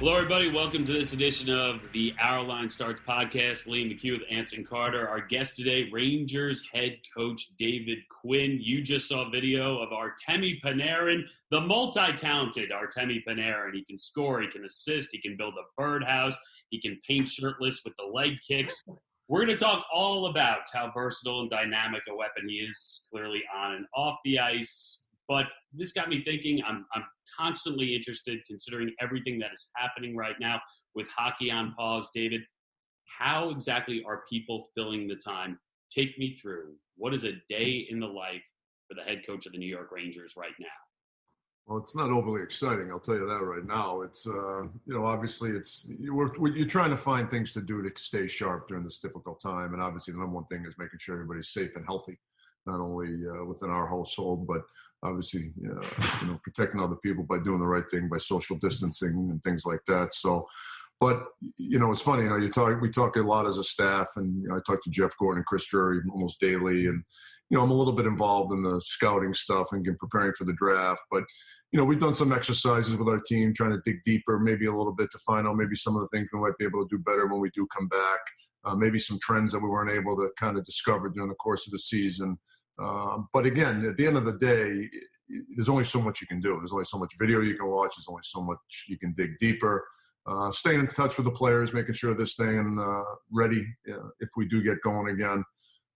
Hello, everybody. Welcome to this edition of the Our Line Starts podcast. Liam McHugh with Anson Carter. Our guest today, Rangers head coach David Quinn. You just saw video of Artemi Panarin, the multi-talented Artemi Panarin. He can score, he can assist, he can build a birdhouse, he can paint shirtless with the leg kicks. We're going to talk all about how versatile and dynamic a weapon he is, clearly on and off the ice. But this got me thinking. I'm, I'm constantly interested, considering everything that is happening right now with hockey on pause. David, how exactly are people filling the time? Take me through. What is a day in the life for the head coach of the New York Rangers right now? Well, it's not overly exciting. I'll tell you that right now. It's uh, you know obviously it's you're, you're trying to find things to do to stay sharp during this difficult time, and obviously the number one thing is making sure everybody's safe and healthy, not only uh, within our household but obviously uh, you know protecting other people by doing the right thing by social distancing and things like that. So but you know it's funny you know you talk we talk a lot as a staff and you know, i talk to jeff gorton and chris drury almost daily and you know i'm a little bit involved in the scouting stuff and preparing for the draft but you know we've done some exercises with our team trying to dig deeper maybe a little bit to find out maybe some of the things we might be able to do better when we do come back uh, maybe some trends that we weren't able to kind of discover during the course of the season um, but again, at the end of the day, there's only so much you can do. There's only so much video you can watch. There's only so much you can dig deeper. Uh, staying in touch with the players, making sure they're staying uh, ready uh, if we do get going again.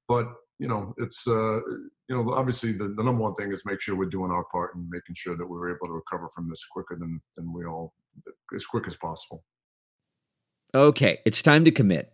But you know, it's uh, you know, obviously the, the number one thing is make sure we're doing our part and making sure that we're able to recover from this quicker than than we all as quick as possible. Okay, it's time to commit.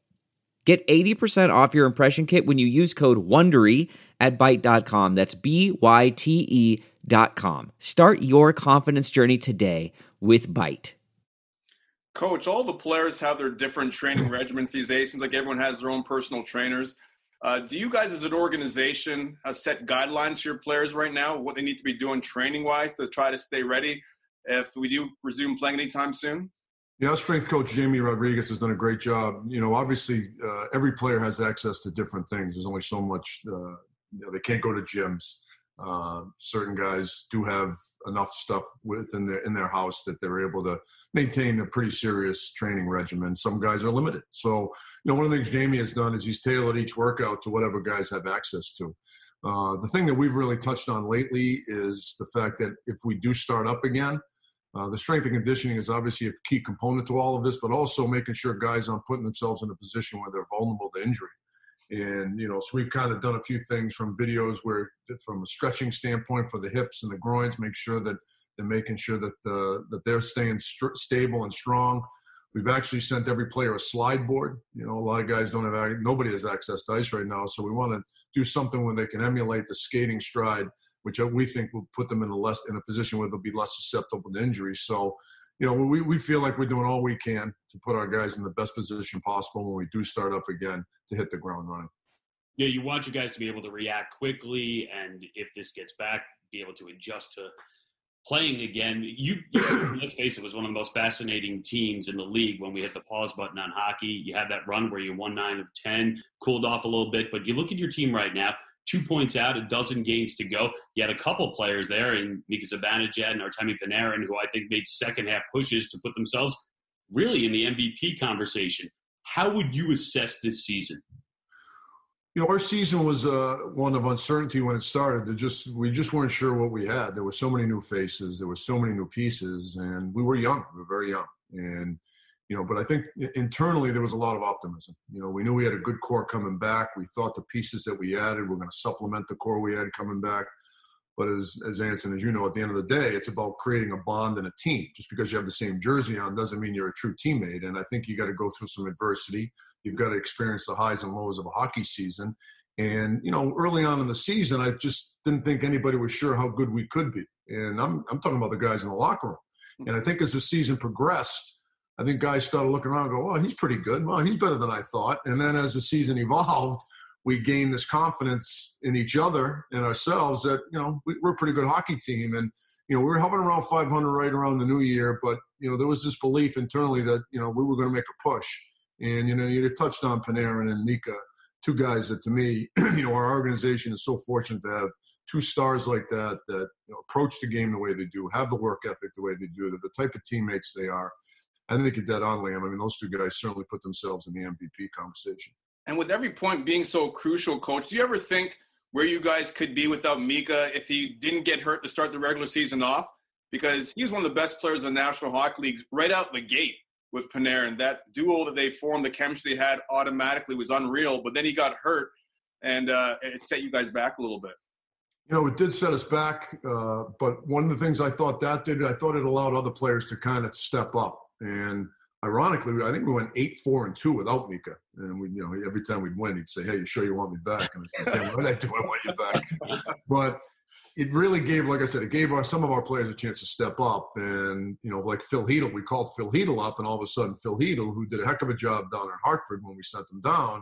Get 80% off your impression kit when you use code WONDERY at Byte.com. That's B-Y-T-E dot com. Start your confidence journey today with Byte. Coach, all the players have their different training regimens these days. Seems like everyone has their own personal trainers. Uh, do you guys, as an organization, uh, set guidelines for your players right now? What they need to be doing training-wise to try to stay ready if we do resume playing anytime soon? Yeah, strength coach Jamie Rodriguez has done a great job. You know, obviously, uh, every player has access to different things. There's only so much. Uh, you know, they can't go to gyms. Uh, certain guys do have enough stuff within their in their house that they're able to maintain a pretty serious training regimen. Some guys are limited. So, you know, one of the things Jamie has done is he's tailored each workout to whatever guys have access to. Uh, the thing that we've really touched on lately is the fact that if we do start up again, uh, the strength and conditioning is obviously a key component to all of this, but also making sure guys aren't putting themselves in a position where they're vulnerable to injury. And you know, so we've kind of done a few things from videos where, from a stretching standpoint for the hips and the groins, make sure that they're making sure that the, that they're staying st- stable and strong. We've actually sent every player a slide board. You know, a lot of guys don't have nobody has access to ice right now, so we want to do something where they can emulate the skating stride which we think will put them in a less in a position where they'll be less susceptible to injury. So, you know, we, we feel like we're doing all we can to put our guys in the best position possible when we do start up again to hit the ground running. Yeah, you want your guys to be able to react quickly, and if this gets back, be able to adjust to playing again. You, you let's face it, was one of the most fascinating teams in the league when we hit the pause button on hockey. You had that run where you won nine of ten, cooled off a little bit, but you look at your team right now two points out, a dozen games to go. You had a couple players there in Mika Zibanejad and Artemi Panarin, who I think made second half pushes to put themselves really in the MVP conversation. How would you assess this season? You know, our season was uh, one of uncertainty when it started. There just we just weren't sure what we had. There were so many new faces, there were so many new pieces, and we were young. We were very young, and you know, but I think internally there was a lot of optimism. You know, we knew we had a good core coming back. We thought the pieces that we added were going to supplement the core we had coming back. But as as Anson, as you know, at the end of the day, it's about creating a bond and a team. Just because you have the same jersey on doesn't mean you're a true teammate. And I think you got to go through some adversity. You've got to experience the highs and lows of a hockey season. And you know, early on in the season, I just didn't think anybody was sure how good we could be. And I'm I'm talking about the guys in the locker room. And I think as the season progressed I think guys started looking around and go, well, he's pretty good. Well, he's better than I thought. And then as the season evolved, we gained this confidence in each other and ourselves that, you know, we, are a pretty good hockey team. And, you know, we were hovering around 500 right around the new year, but, you know, there was this belief internally that, you know, we were going to make a push. And, you know, you touched on Panarin and Mika, two guys that to me, you know, our organization is so fortunate to have two stars like that that you know, approach the game the way they do, have the work ethic the way they do, they're the type of teammates they are. I think you're dead on, Liam. I mean, those two guys certainly put themselves in the MVP conversation. And with every point being so crucial, coach, do you ever think where you guys could be without Mika if he didn't get hurt to start the regular season off? Because he was one of the best players in the National Hockey League right out the gate with Panarin. That duo that they formed, the chemistry they had automatically was unreal. But then he got hurt, and uh, it set you guys back a little bit. You know, it did set us back. Uh, but one of the things I thought that did, I thought it allowed other players to kind of step up. And ironically, I think we went eight, four, and two without Mika. And we, you know, every time we'd win, he'd say, "Hey, you sure you want me back?" And I said, "What I do? I want you back." but it really gave, like I said, it gave our, some of our players a chance to step up. And you know, like Filip Chytil, we called Filip Chytil up, and all of a sudden, Filip Chytil, who did a heck of a job down in Hartford when we sent him down,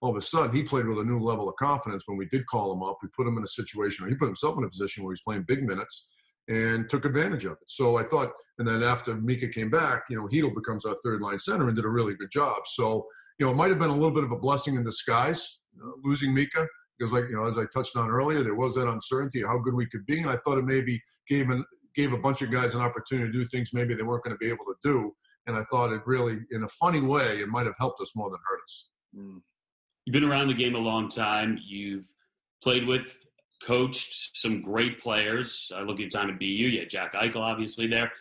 all of a sudden he played with a new level of confidence. When we did call him up, we put him in a situation, or he put himself in a position where he's playing big minutes and took advantage of it. So I thought, and then after Mika came back, you know, Chytil becomes our third line center and did a really good job. So, you know, it might have been a little bit of a blessing in disguise, you know, losing Mika, because like, you know, as I touched on earlier, there was that uncertainty of how good we could be. And I thought it maybe gave an, gave a bunch of guys an opportunity to do things maybe they weren't going to be able to do. And I thought it really, in a funny way, it might have helped us more than hurt us. Mm. You've been around the game a long time. You've played with coached some great players. I look at time at BU, yeah, Jack Eichel obviously there.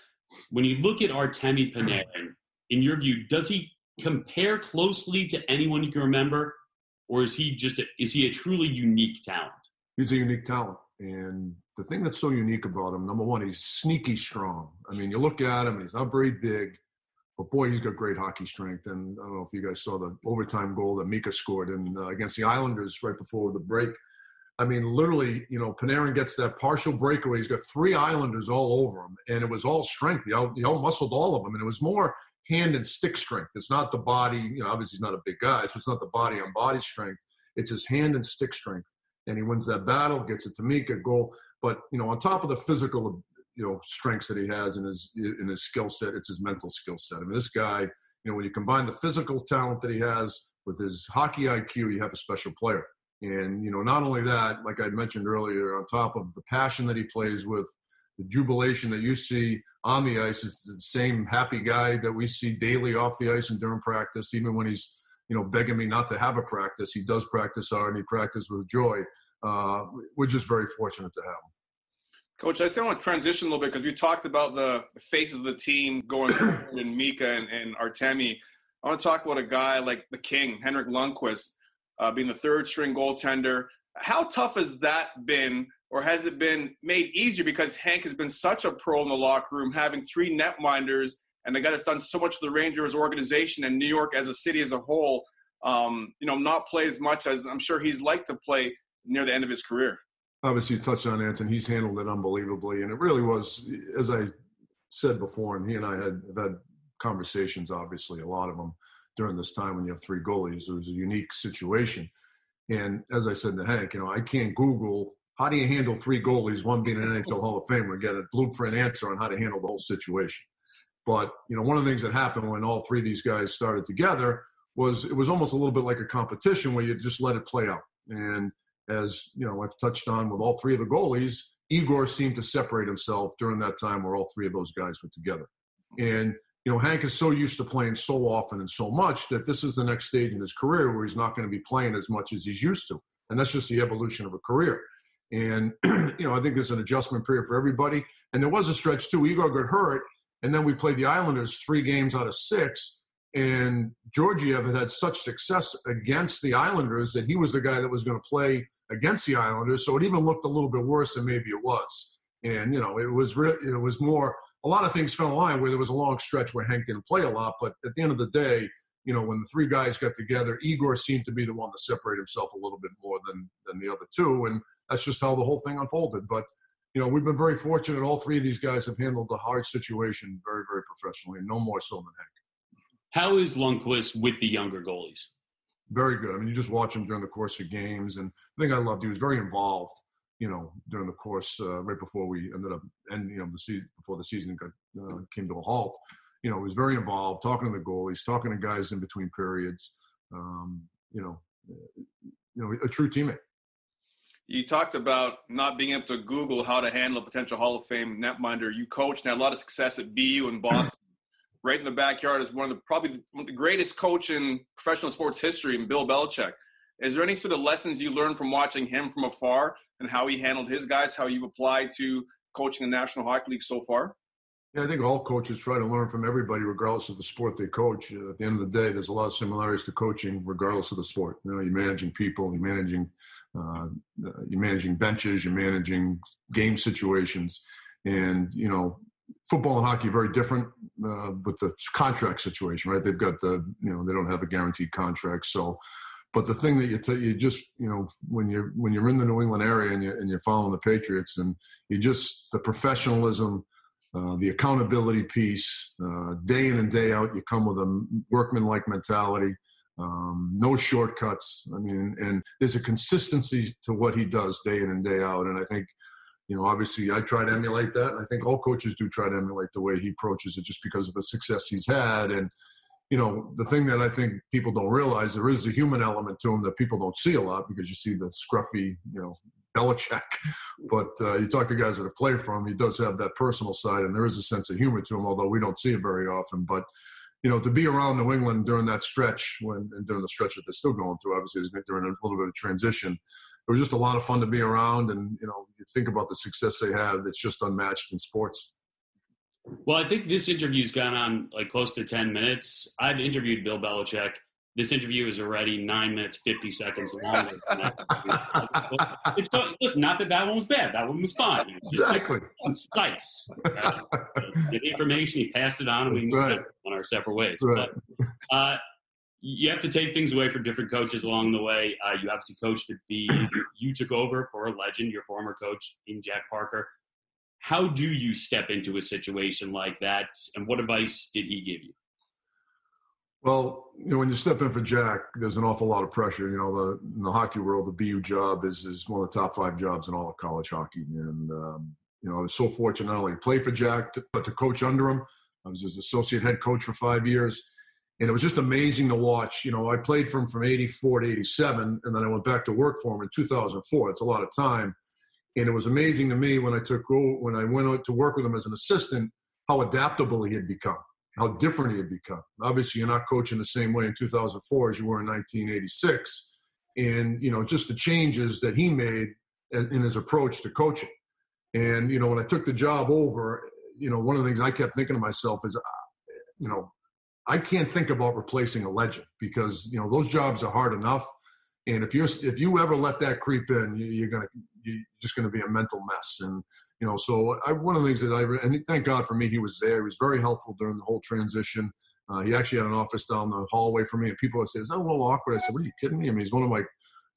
When you look at Artemi Panarin, in your view, does he compare closely to anyone you can remember, or is he just a, is he a truly unique talent? He's a unique talent, and the thing that's so unique about him, number one, he's sneaky strong. I mean, you look at him; he's not very big, but boy, he's got great hockey strength. And I don't know if you guys saw the overtime goal that Mika scored in uh, against the Islanders right before the break I mean, literally, you know, Panarin gets that partial breakaway. He's got three Islanders all over him, and it was all strength. He out, he out muscled all of them, and it was more hand and stick strength. It's not the body, you know, obviously he's not a big guy, so it's not the body on body strength. It's his hand and stick strength. And he wins that battle, gets it to Mika, goal. But, you know, on top of the physical, you know, strengths that he has in his in his skill set, it's his mental skill set. I mean, this guy, you know, when you combine the physical talent that he has with his hockey IQ, you have a special player. And, you know, not only that, like I mentioned earlier, on top of the passion that he plays with, the jubilation that you see on the ice is the same happy guy that we see daily off the ice and during practice, even when he's, you know, begging me not to have a practice. He does practice hard and he practices with joy. Uh, we're just very fortunate to have him. Coach, I just want to transition a little bit because we talked about the faces of the team going in Mika and, and Artemi. I want to talk about a guy like the King, Henrik Lundqvist uh, being the third string goaltender. How tough has that been, or has it been made easier because Hank has been such a pro in the locker room, having three netminders and the guy that's done so much for the Rangers organization and New York as a city as a whole, um, you know, not play as much as I'm sure he's liked to play near the end of his career. Obviously, you touched on Anson. He's handled it unbelievably, and it really was, as I said before, and he and I had have had conversations. Obviously, a lot of them during this time when you have three goalies. It was a unique situation. And as I said to Hank, you know, I can't Google how do you handle three goalies, one being an NHL Hall of Famer, and get a blueprint answer on how to handle the whole situation. But you know, one of the things that happened when all three of these guys started together was it was almost a little bit like a competition where you just let it play out. And as you know, I've touched on with all three of the goalies, Igor seemed to separate himself during that time where all three of those guys were together. And you know, Hank is so used to playing so often and so much that this is the next stage in his career where he's not going to be playing as much as he's used to. And that's just the evolution of a career. And, you know, I think there's an adjustment period for everybody. And there was a stretch too. Igor got hurt, and then we played the Islanders three games out of six. And Georgiev had had such success against the Islanders that he was the guy that was going to play against the Islanders. So it even looked a little bit worse than maybe it was. And, you know, it was, re- it was more a lot of things fell in line where there was a long stretch where Hank didn't play a lot. But at the end of the day, you know, when the three guys got together, Igor seemed to be the one to separate himself a little bit more than than the other two, and that's just how the whole thing unfolded. But you know, we've been very fortunate. All three of these guys have handled the hard situation very, very professionally, and no more so than Hank. How is Lundqvist with the younger goalies? Very good. I mean, you just watch him during the course of games, and the thing I loved, he was very involved. You know, during the course, uh, right before we ended up, and you know, the season before the season got, uh, came to a halt, you know, he was very involved, talking to the goalies, talking to guys in between periods. Um, you know, you know, a true teammate. You talked about not being able to Google how to handle a potential Hall of Fame netminder. You coached and had a lot of success at BU in Boston. right in the backyard is one of the probably the greatest coach in professional sports history, and Bill Belichick. Is there any sort of lessons you learned from watching him from afar and how he handled his guys, how you've applied to coaching the National Hockey League so far? Yeah, I think all coaches try to learn from everybody, regardless of the sport they coach. Uh, at the end of the day, there's a lot of similarities to coaching, regardless of the sport. You know, you're managing people, you're managing, uh, you're managing benches, you're managing game situations, and you know, football and hockey are very different uh, with the contract situation, right? They've got the, you know, they don't have a guaranteed contract, so. But the thing that you t- you just you know when you're when you're in the New England area and you and you're following the Patriots and you just the professionalism uh, the accountability piece, uh, day in and day out, you come with a workman-like mentality. Um, no shortcuts. I mean, and there's a consistency to what he does day in and day out. And I think, you know, obviously I try to emulate that. I think all coaches do try to emulate the way he approaches it just because of the success he's had. And, you know, the thing that I think people don't realize, there is a human element to him that people don't see a lot because you see the scruffy, you know, Belichick. But uh, you talk to guys that have played for him, he does have that personal side, and there is a sense of humor to him, although we don't see it very often. But you know, to be around New England during that stretch, when and during the stretch that they're still going through, obviously, is during a little bit of transition. It was just a lot of fun to be around, and you know, you think about the success they have; it's just unmatched in sports. Well, I think this interview's gone on like close to ten minutes. I've interviewed Bill Belichick this interview is already nine minutes fifty seconds long. it's, not that that one was bad. That one was fine. Exactly. Concise. Uh, the information he passed it on, and we moved right. on our separate ways. Right. But, uh, you have to take things away from different coaches along the way. Uh, you obviously coached at B. You took over for a legend, your former coach in Jack Parker. How do you step into a situation like that, and what advice did he give you? Well, you know, when you step in for Jack, there's an awful lot of pressure. You know, the in the hockey world, the BU job is is one of the top five jobs in all of college hockey. And um, you know, I was so fortunate not only play for Jack, to, but to coach under him. I was his associate head coach for five years, and it was just amazing to watch. You know, I played for him from '84 to '87, and then I went back to work for him in 2004. It's a lot of time, and it was amazing to me when I took when I went out to work with him as an assistant how adaptable he had become how different he had become. Obviously, you're not coaching the same way in 2004 as you were in 1986. And, you know, just the changes that he made in his approach to coaching. And, you know, when I took the job over, you know, one of the things I kept thinking to myself is, uh, you know, I can't think about replacing a legend because, you know, those jobs are hard enough. And if you're if you ever let that creep in, you, are gonna you're just gonna be a mental mess. And you know, so I, one of the things that I and thank God for me, he was there. He was very helpful during the whole transition. Uh, he actually had an office down the hallway from me, and people would say, "Is that a little awkward?" I said, "What are you kidding me?" I mean, he's one of my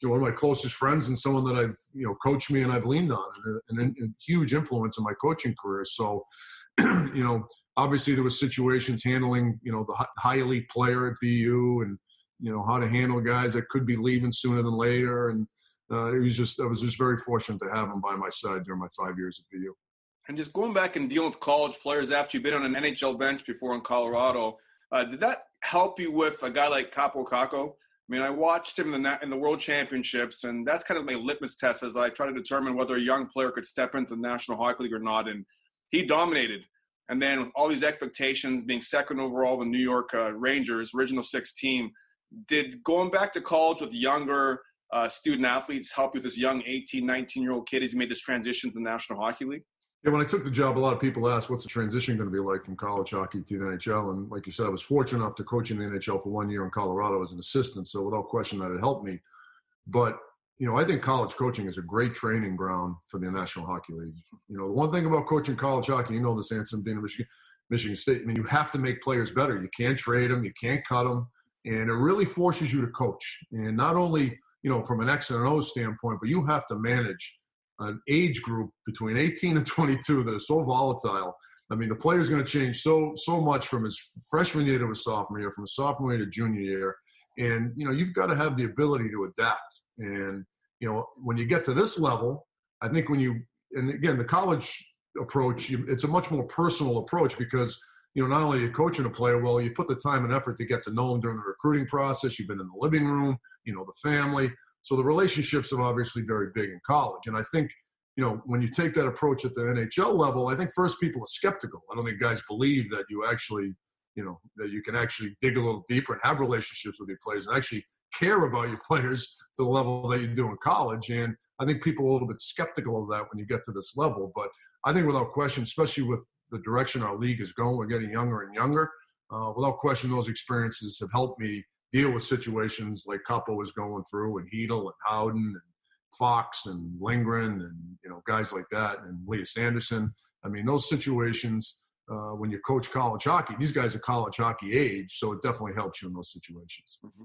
you know, one of my closest friends and someone that I've you know coached me and I've leaned on and, and huge influence in my coaching career. So, you know, obviously there was situations handling you know the high elite player at BU and you know how to handle guys that could be leaving sooner than later and uh, it was just I was just very fortunate to have him by my side during my five years at BU. And just going back and dealing with college players after you've been on an NHL bench before in Colorado, uh, did that help you with a guy like Kaapo Kakko? I mean, I watched him in the, in the World Championships, and that's kind of my litmus test as I try to determine whether a young player could step into the National Hockey League or not. And he dominated. And then with all these expectations, being second overall the New York uh, Rangers, original six team, did going back to college with younger uh, student athletes help you with this young 18, 19 year old kid as he made this transition to the National Hockey League? Yeah, when I took the job, a lot of people asked, what's the transition going to be like from college hockey to the NHL? And like you said, I was fortunate enough to coach in the NHL for one year in Colorado as an assistant. So without question, that it helped me. But, you know, I think college coaching is a great training ground for the National Hockey League. You know, the one thing about coaching college hockey, you know this, Anson, being a Michigan, Michigan State, I mean, you have to make players better. You can't trade them, you can't cut them. And it really forces you to coach. And not only – you know, from an X and an O standpoint, but you have to manage an age group between 18 and 22 that is so volatile. I mean, the player is going to change so so much from his freshman year to his sophomore year, from his sophomore year to junior year, and you know you've got to have the ability to adapt. And you know when you get to this level, I think when you and again the college approach, it's a much more personal approach because you know not only are you coaching a player well, you put the time and effort to get to know him during the recruiting process. You've been in the living room, you know the family, so the relationships are obviously very big in college. And I think you know, when you take that approach at the NHL level, I think first people are skeptical. I don't think guys believe that you actually, you know, that you can actually dig a little deeper and have relationships with your players and actually care about your players to the level that you do in college. And I think people are a little bit skeptical of that when you get to this level. But I think without question, especially with the direction our league is going, we're getting younger and younger. Uh, without question, those experiences have helped me deal with situations like Kaapo was going through, and Chytil and Howden and Fox and Lindgren and you know guys like that and Lias Andersson. I mean, those situations uh, when you coach college hockey, these guys are college hockey age, so it definitely helps you in those situations. Mm-hmm.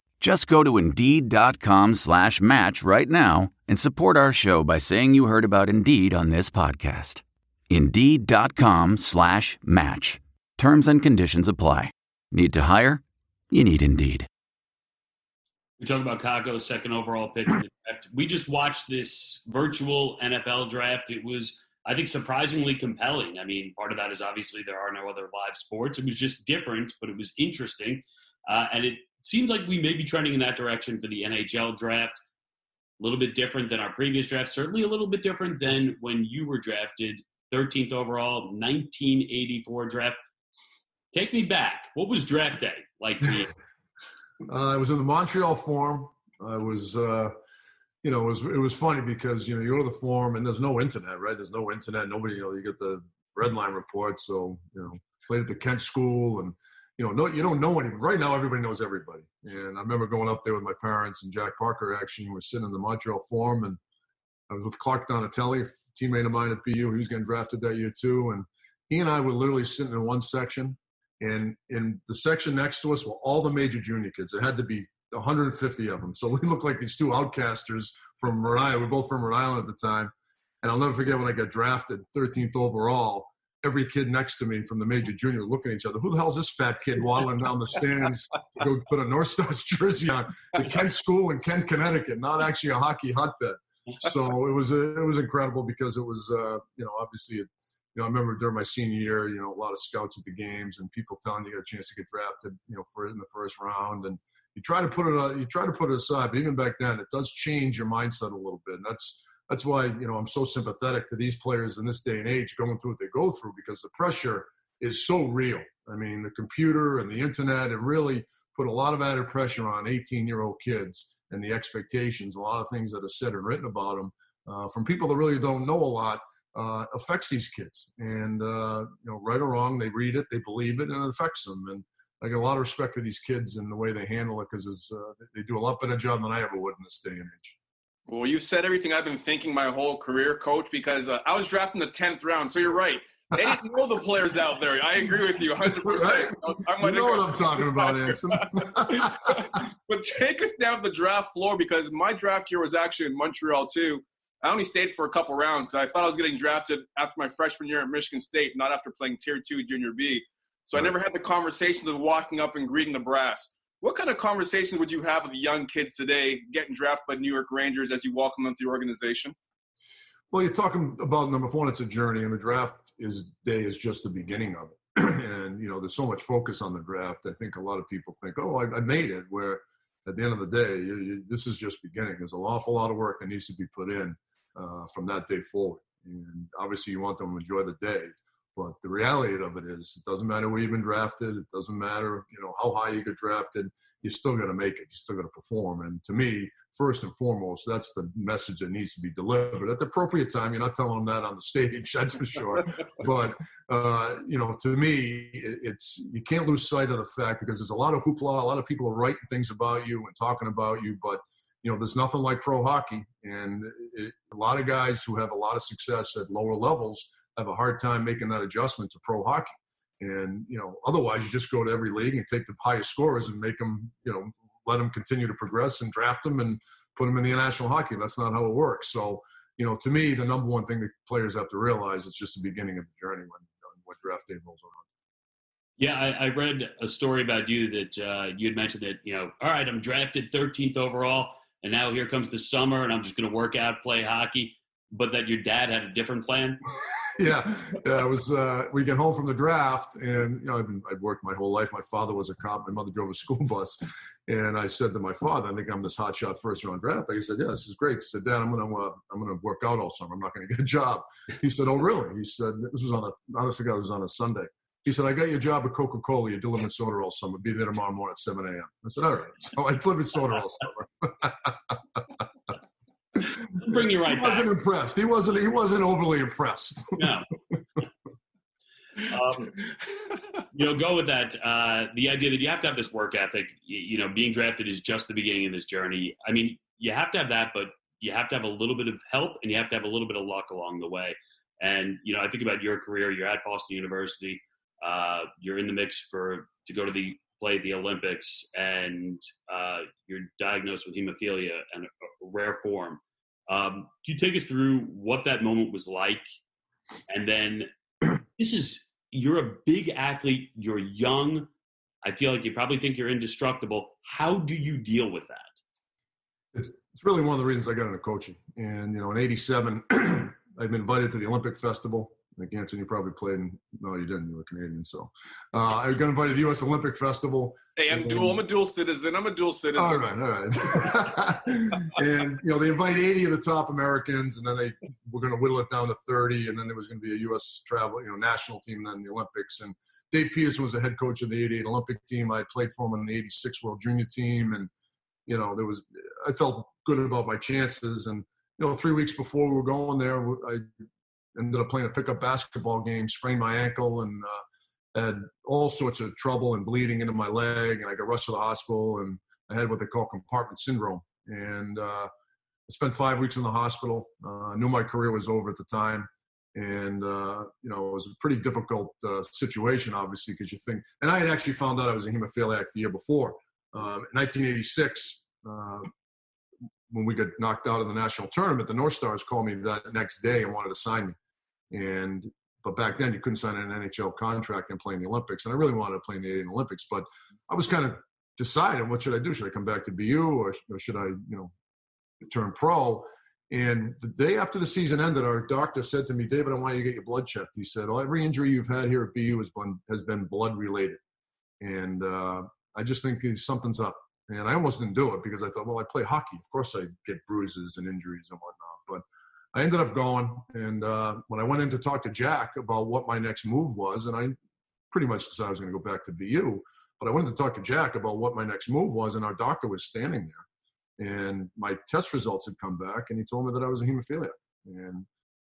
Just go to Indeed.com slash match right now and support our show by saying you heard about Indeed on this podcast. Indeed.com slash match. Terms and conditions apply. Need to hire? You need Indeed. We talk about Kakko's second overall pick in the draft. We just watched this virtual NFL draft. It was, I think, surprisingly compelling. I mean, part of that is obviously there are no other live sports. It was just different, but it was interesting. Uh, and it seems like we may be trending in that direction for the NHL draft. A little bit different than our previous draft, certainly a little bit different than when you were drafted 13th overall, 1984 draft. Take me back. What was draft day like for you? Uh, I was in the Montreal Forum. I was, uh, you know, it was it was funny because you know you go to the forum and there's no internet, right? There's no internet. Nobody, you know, you get the red line report. So you know, played at the Kent School, and you know, no, you don't know anyone. Right now, everybody knows everybody. And I remember going up there with my parents and Jack Parker. Actually, we were sitting in the Montreal Forum, and I was with Clark Donatelli, teammate of mine at BU. He was getting drafted that year too, and he and I were literally sitting in one section and in the section next to us were all the major junior kids. There had to be 150 of them. So we looked like these two outcasters from Rhode Island. We are both from Rhode Island at the time. And I'll never forget when I got drafted 13th overall, every kid next to me from the major junior looking at each other. Who the hell's this fat kid waddling down the stands to go put a North Stars jersey on? The Kent School in Kent, Connecticut, not actually a hockey hotbed. So it was a, it was incredible because it was uh, you know obviously a you know, I remember during my senior year, you know, a lot of scouts at the games and people telling you, you got a chance to get drafted, you know, for in the first round. And you try to put it, uh, you try to put it aside, but even back then, it does change your mindset a little bit. And that's that's why you know I'm so sympathetic to these players in this day and age going through what they go through because the pressure is so real. I mean, the computer and the internet, it really put a lot of added pressure on 18 year old kids and the expectations, a lot of things that are said and written about them uh, from people that really don't know a lot uh, affects these kids. And uh, you know, right or wrong, they read it, they believe it, and it affects them. And I get a lot of respect for these kids and the way they handle it because uh, they do a lot better job than I ever would in this day and age. Well, you said everything I've been thinking my whole career, coach, because uh, I was drafted in the 10th round. So you're right. They didn't know the players out there. I agree with you 100%. Right. I'm you know what I'm talking about, Anson. but take us down the draft floor because my draft year was actually in Montreal, too. I only stayed for a couple rounds because I thought I was getting drafted after my freshman year at Michigan State, not after playing Tier Two Junior B. So right. I never had the conversations of walking up and greeting the brass. What kind of conversations would you have with young kids today getting drafted by New York Rangers as you welcome them to the organization? Well, you're talking about number one, it's a journey, and the draft is day is just the beginning of it. and you know, there's so much focus on the draft. I think a lot of people think, "Oh, I, I made it." Where at the end of the day, you, you, this is just beginning. There's an awful lot of work that needs to be put in uh, from that day forward. And obviously, you want them to enjoy the day. But the reality of it is, it doesn't matter where you've been drafted. It doesn't matter, you know, how high you get drafted. You're still going to make it. You're still going to perform. And to me, first and foremost, that's the message that needs to be delivered at the appropriate time. You're not telling them that on the stage, that's for sure. but uh, you know, to me, it's you can't lose sight of the fact because there's a lot of hoopla. A lot of people are writing things about you and talking about you, but you know, there's nothing like pro hockey, and it, a lot of guys who have a lot of success at lower levels have a hard time making that adjustment to pro hockey. And you know, otherwise, you just go to every league and take the highest scorers and make them, you know, let them continue to progress and draft them and put them in the national hockey. That's not how it works. So, you know, to me, the number one thing that players have to realize is just the beginning of the journey when when draft day rolls around. Yeah, I, I, read a story about you that uh, you had mentioned that you know, all right, I'm drafted 13th overall, and now here comes the summer, and I'm just going to work out, play hockey. But that your dad had a different plan. yeah, yeah. I was. Uh, we get home from the draft, and you know, I've been, I'd worked my whole life. My father was a cop. My mother drove a school bus, and I said to my father, "I think I'm this hotshot first round draft." He said, "Yeah, this is great." He said, "Dad, I'm gonna, uh, I'm gonna work out all summer. I'm not gonna get a job." He said, "Oh, really?" He said, "This was on a, honestly, it was on a Sunday." He said, I got your job at Coca Cola. You're delivering soda all summer. Be there tomorrow morning at 7 a.m. I said, All right. So I delivered soda all summer. Bring you right he wasn't back. impressed. He wasn't. He wasn't overly impressed. No. um, you know, go with that. Uh, the idea that you have to have this work ethic. You, you, know, being drafted is just the beginning of this journey. I mean, you have to have that, but you have to have a little bit of help, and you have to have a little bit of luck along the way. And you know, I think about your career. You're at Boston University. Uh, you're in the mix for to go to the play the Olympics, and uh, you're diagnosed with hemophilia and a rare form. Um, can you take us through what that moment was like? And then this is, you're a big athlete, you're young. I feel like you probably think you're indestructible. How do you deal with that? It's, it's really one of the reasons I got into coaching. And, you know, in 87, I've been invited to the Olympic Festival think Anson, you probably played. In, no, you didn't. You were Canadian. So uh, I got invited to the U.S. Olympic Festival. Hey, I'm dual. I'm a dual citizen. I'm a dual citizen. All right, all right. and you know, they invite 80 of the top Americans, and then they were going to whittle it down to 30, and then there was going to be a U.S. travel, you know, national team, and then the Olympics. And Dave Peterson was the head coach of the 88 Olympic team. I played for him on the 86 World Junior team, and you know, there was I felt good about my chances. And you know, three weeks before we were going there, I ended up playing a pickup basketball game, sprained my ankle, and uh, had all sorts of trouble and bleeding into my leg. And I got rushed to the hospital, and I had what they call compartment syndrome. And uh, I spent five weeks in the hospital. Uh, I knew my career was over at the time. And, uh, you know, it was a pretty difficult uh, situation, obviously, because you think, and I had actually found out I was a hemophiliac the year before. Um, in 1986, uh, when we got knocked out of the national tournament, the North Stars called me that next day and wanted to sign me. And but back then you couldn't sign an NHL contract and play in the Olympics. And I really wanted to play in the Asian Olympics, but I was kind of deciding what should I do? Should I come back to BU or, or should I, you know, turn pro? And the day after the season ended, our doctor said to me, David, I want you to get your blood checked. He said, well, every injury you've had here at BU has been, has been blood related. And uh, I just think something's up. And I almost didn't do it because I thought, well, I play hockey. Of course I get bruises and injuries and whatnot. But I ended up going, and uh, when I went in to talk to Jack about what my next move was, and I pretty much decided I was going to go back to BU, but I wanted to talk to Jack about what my next move was, and our doctor was standing there, and my test results had come back, and he told me that I was a hemophilia, and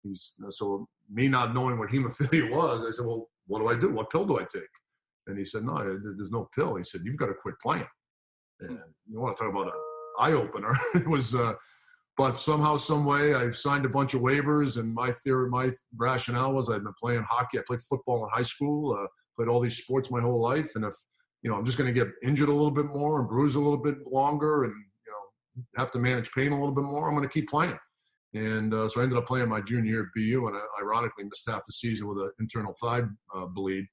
he's so me not knowing what hemophilia was, I said, well, what do I do? What pill do I take? And he said, no, there's no pill. He said, you've got to quit playing. And you want to talk about an eye opener? it was. Uh, but somehow, some way, I've signed a bunch of waivers, and my theory, my rationale was I'd been playing hockey. I played football in high school, uh, played all these sports my whole life, and if you know, I'm just going to get injured a little bit more and bruise a little bit longer, and you know, have to manage pain a little bit more. I'm going to keep playing. And uh, so I ended up playing my junior year at BU, and I ironically missed half the season with an internal thigh uh, bleed.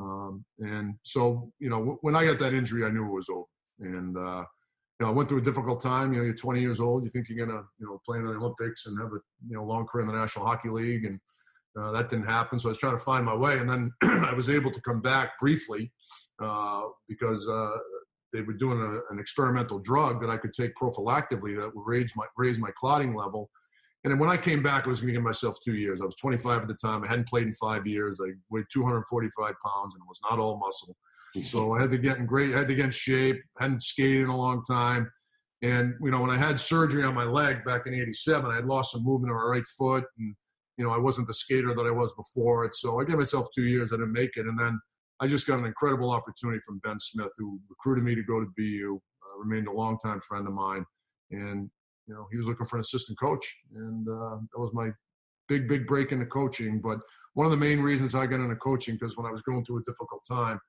Um, and so, you know, w- when I got that injury, I knew it was over. And uh, you know, I went through a difficult time. You know, you're 20 years old. You think you're gonna, you know, play in the Olympics and have a, you know, long career in the National Hockey League, and uh, that didn't happen. So I was trying to find my way, and then I was able to come back briefly uh, because uh, they were doing a, an experimental drug that I could take prophylactically that would raise my raise my clotting level. And then when I came back, I was going to give myself two years. I was 25 at the time. I hadn't played in five years. I weighed 245 pounds and it was not all muscle. So I had to get in great, I had to get in shape. Hadn't skated in a long time. And, you know, when I had surgery on my leg back in 87, I had lost some movement on my right foot. And, you know, I wasn't the skater that I was before it. So I gave myself two years. I didn't make it. And then I just got an incredible opportunity from Ben Smith, who recruited me to go to BU, uh, remained a longtime friend of mine. And, you know, he was looking for an assistant coach. And uh, that was my big, big break into coaching. But one of the main reasons I got into coaching, because when I was going through a difficult time,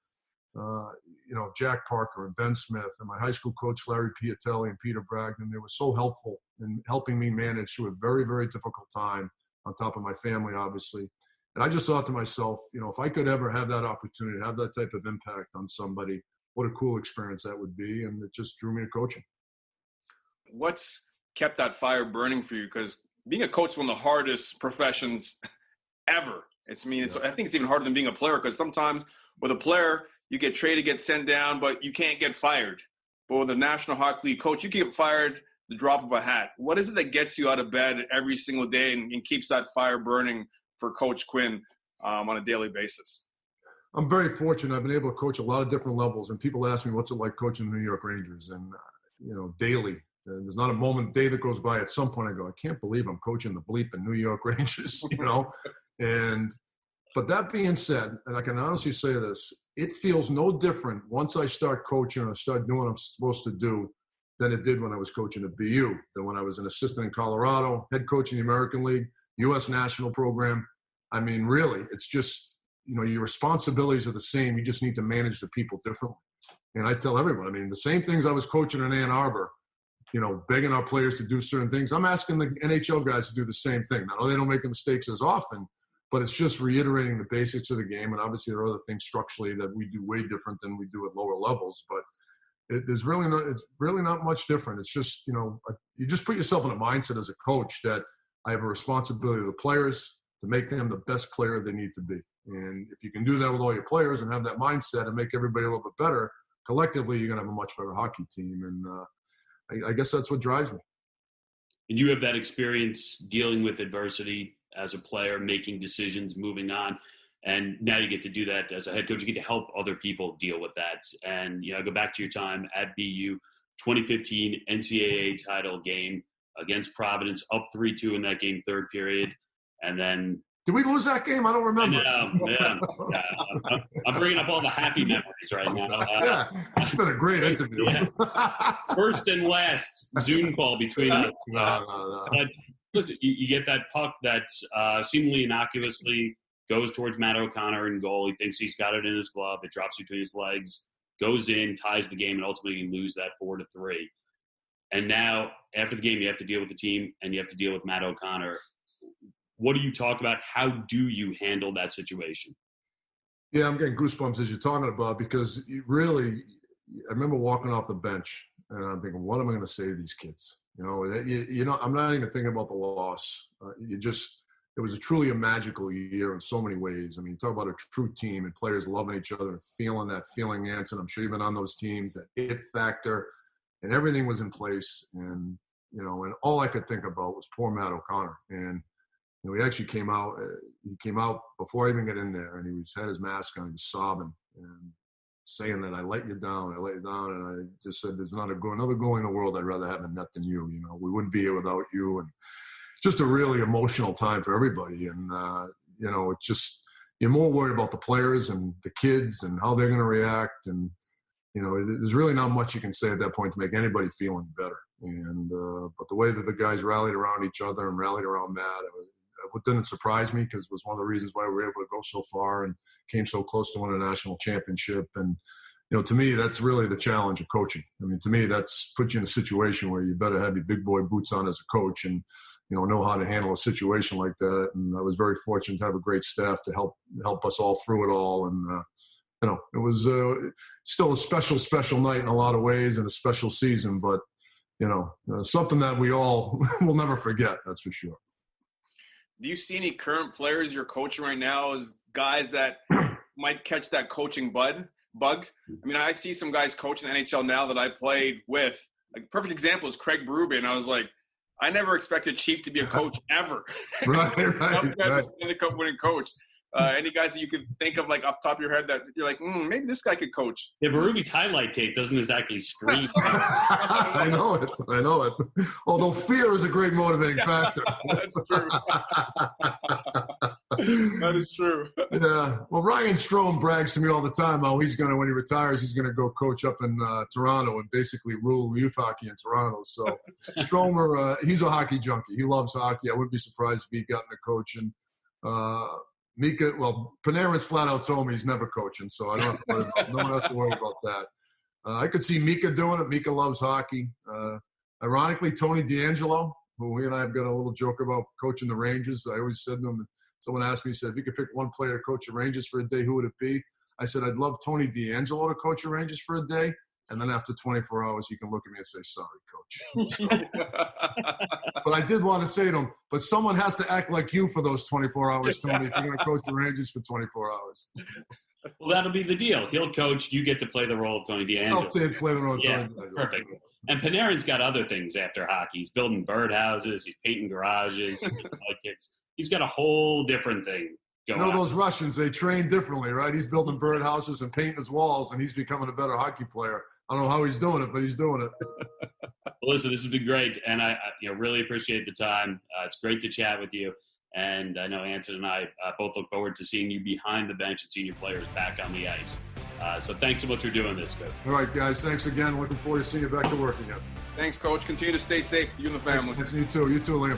uh, you know, Jack Parker and Ben Smith and my high school coach, Larry Piatelli and Peter Bragdon, they were so helpful in helping me manage through a very, very difficult time on top of my family, obviously. And I just thought to myself, you know, if I could ever have that opportunity, have that type of impact on somebody, what a cool experience that would be. And it just drew me to coaching. What's kept that fire burning for you? Because being a coach is one of the hardest professions ever. It's I mean, it's, I think it's even harder than being a player because sometimes with a player, you get traded, get sent down, but you can't get fired. But with a National Hockey League coach, you can get fired the drop of a hat. What is it that gets you out of bed every single day and, and keeps that fire burning for Coach Quinn um, on a daily basis? I'm very fortunate. I've been able to coach a lot of different levels, and people ask me, "What's it like coaching the New York Rangers?" And uh, you know, daily. And there's not a moment, day that goes by. At some point, I go, "I can't believe I'm coaching the bleep in New York Rangers," you know. and but that being said, and I can honestly say this, it feels no different once I start coaching and I start doing what I'm supposed to do than it did when I was coaching at BU, than when I was an assistant in Colorado, head coach in the American League, U.S. national program. I mean, really, it's just, you know, your responsibilities are the same. You just need to manage the people differently. And I tell everyone, I mean, the same things I was coaching in Ann Arbor, you know, begging our players to do certain things. I'm asking the NHL guys to do the same thing. Now, they don't make the mistakes as often, but it's just reiterating the basics of the game. And obviously, there are other things structurally that we do way different than we do at lower levels. But it, there's really not it's really not much different. It's just you know you just put yourself in a mindset as a coach that I have a responsibility to the players to make them the best player they need to be. And if you can do that with all your players and have that mindset and make everybody a little bit better, collectively, you're going to have a much better hockey team. And uh, I, I guess that's what drives me. And you have that experience dealing with adversity as a player, making decisions, moving on. And now you get to do that as a head coach. You get to help other people deal with that. And, you know, go back to your time at BU, 2015 NCAA title game against Providence, up 3 2 in that game, third period. And then did we lose that game? I don't remember. I know, yeah. I'm bringing up all the happy memories right now. Uh, yeah, it's been a great interview. Yeah. First and last Zoom call between us. No, no, no listen, you, you get that puck that uh, seemingly innocuously goes towards Matt O'Connor in goal. He thinks he's got it in his glove. It drops between his legs, goes in, ties the game, and ultimately you lose that four to three. And now, after the game, you have to deal with the team and you have to deal with Matt O'Connor. What do you talk about? How do you handle that situation? Yeah, I'm getting goosebumps as you're talking about because really, I remember walking off the bench and I'm thinking, what am I going to say to these kids? You know, you, you know, I'm not even thinking about the loss. Uh, you just, it was a truly a magical year in so many ways. I mean, you talk about a true team and players loving each other and feeling that feeling, Anson. I'm sure you've been on those teams, that it factor, and everything was in place. And you know, and all I could think about was poor Matt O'Connor. And you know, he actually came out. Uh, he came out before I even got in there, and he was had his mask on. He was sobbing, and saying that I let you down, I let you down, and I just said, "There's not a go- another goal in the world I'd rather have in net than you. You know, we wouldn't be here without you." And just a really emotional time for everybody. And uh, you know, it's just you're more worried about the players and the kids and how they're going to react. And you know, there's really not much you can say at that point to make anybody feel any better. And uh, but the way that the guys rallied around each other and rallied around Matt, it was, what didn't surprise me because it was one of the reasons why we were able to go so far and came so close to winning a national championship. And you know, to me, that's really the challenge of coaching. I mean, to me, that's put you in a situation where you better have your big boy boots on as a coach and you know know how to handle a situation like that. And I was very fortunate to have a great staff to help help us all through it all. And uh, you know, it was uh, still a special, special night in a lot of ways and a special season, but you know, uh, something that we all will never forget. That's for sure. Do you see any current players you're coaching right now as guys that might catch that coaching bud bug? I mean, I see some guys coaching NHL now that I played with. Like perfect example is Craig Berube, and I was like, I never expected Chief to be a coach ever. right, right, right. Stanley Cup winning coach. Uh, any guys that you could think of, like off top of your head, that you're like, mm, maybe this guy could coach? Yeah, Berube's highlight tape doesn't exactly scream. I know it. I know it. Although fear is a great motivating factor. That's true. that is true. Yeah. Well, Ryan Strome brags to me all the time how he's going to, when he retires, he's going to go coach up in uh, Toronto and basically rule youth hockey in Toronto. So Stromer, uh, he's a hockey junkie. He loves hockey. I wouldn't be surprised if he got into coaching. Uh, Mika, well, Panarin's flat out told me he's never coaching, so I don't have to worry about, no one has to worry about that. Uh, I could see Mika doing it. Mika loves hockey. Uh, ironically, Tony DeAngelo, who he and I have got a little joke about coaching the Rangers. I always said to him, someone asked me, said, if you could pick one player to coach the Rangers for a day, who would it be? I said, I'd love Tony DeAngelo to coach the Rangers for a day. And then after 24 hours, you can look at me and say, sorry, coach. but I did want to say to him, but someone has to act like you for those 24 hours, Tony, if you're going to coach the Rangers for 24 hours. Well, that'll be the deal. He'll coach. You get to play the role of Tony DeAngelo. I'll play, play the role of Yeah, Tony DeAngelo. perfect. And Panarin's got other things after hockey. He's building birdhouses. He's painting garages. He's kicks. He's got a whole different thing You know those Russians, they train differently, right? He's building birdhouses and painting his walls, and he's becoming a better hockey player. I don't know how he's doing it, but he's doing it. Well, listen, this has been great, and I, I you know really appreciate the time. Uh, it's great to chat with you, and I know Anson and I uh, both look forward to seeing you behind the bench and seeing your players back on the ice. Uh, so thanks so much for doing this, Coach. All right, guys, thanks again. Looking forward to seeing you back to work again. Thanks, Coach. Continue to stay safe, you and the Thanks, family. thanks, you too. You too, Liam.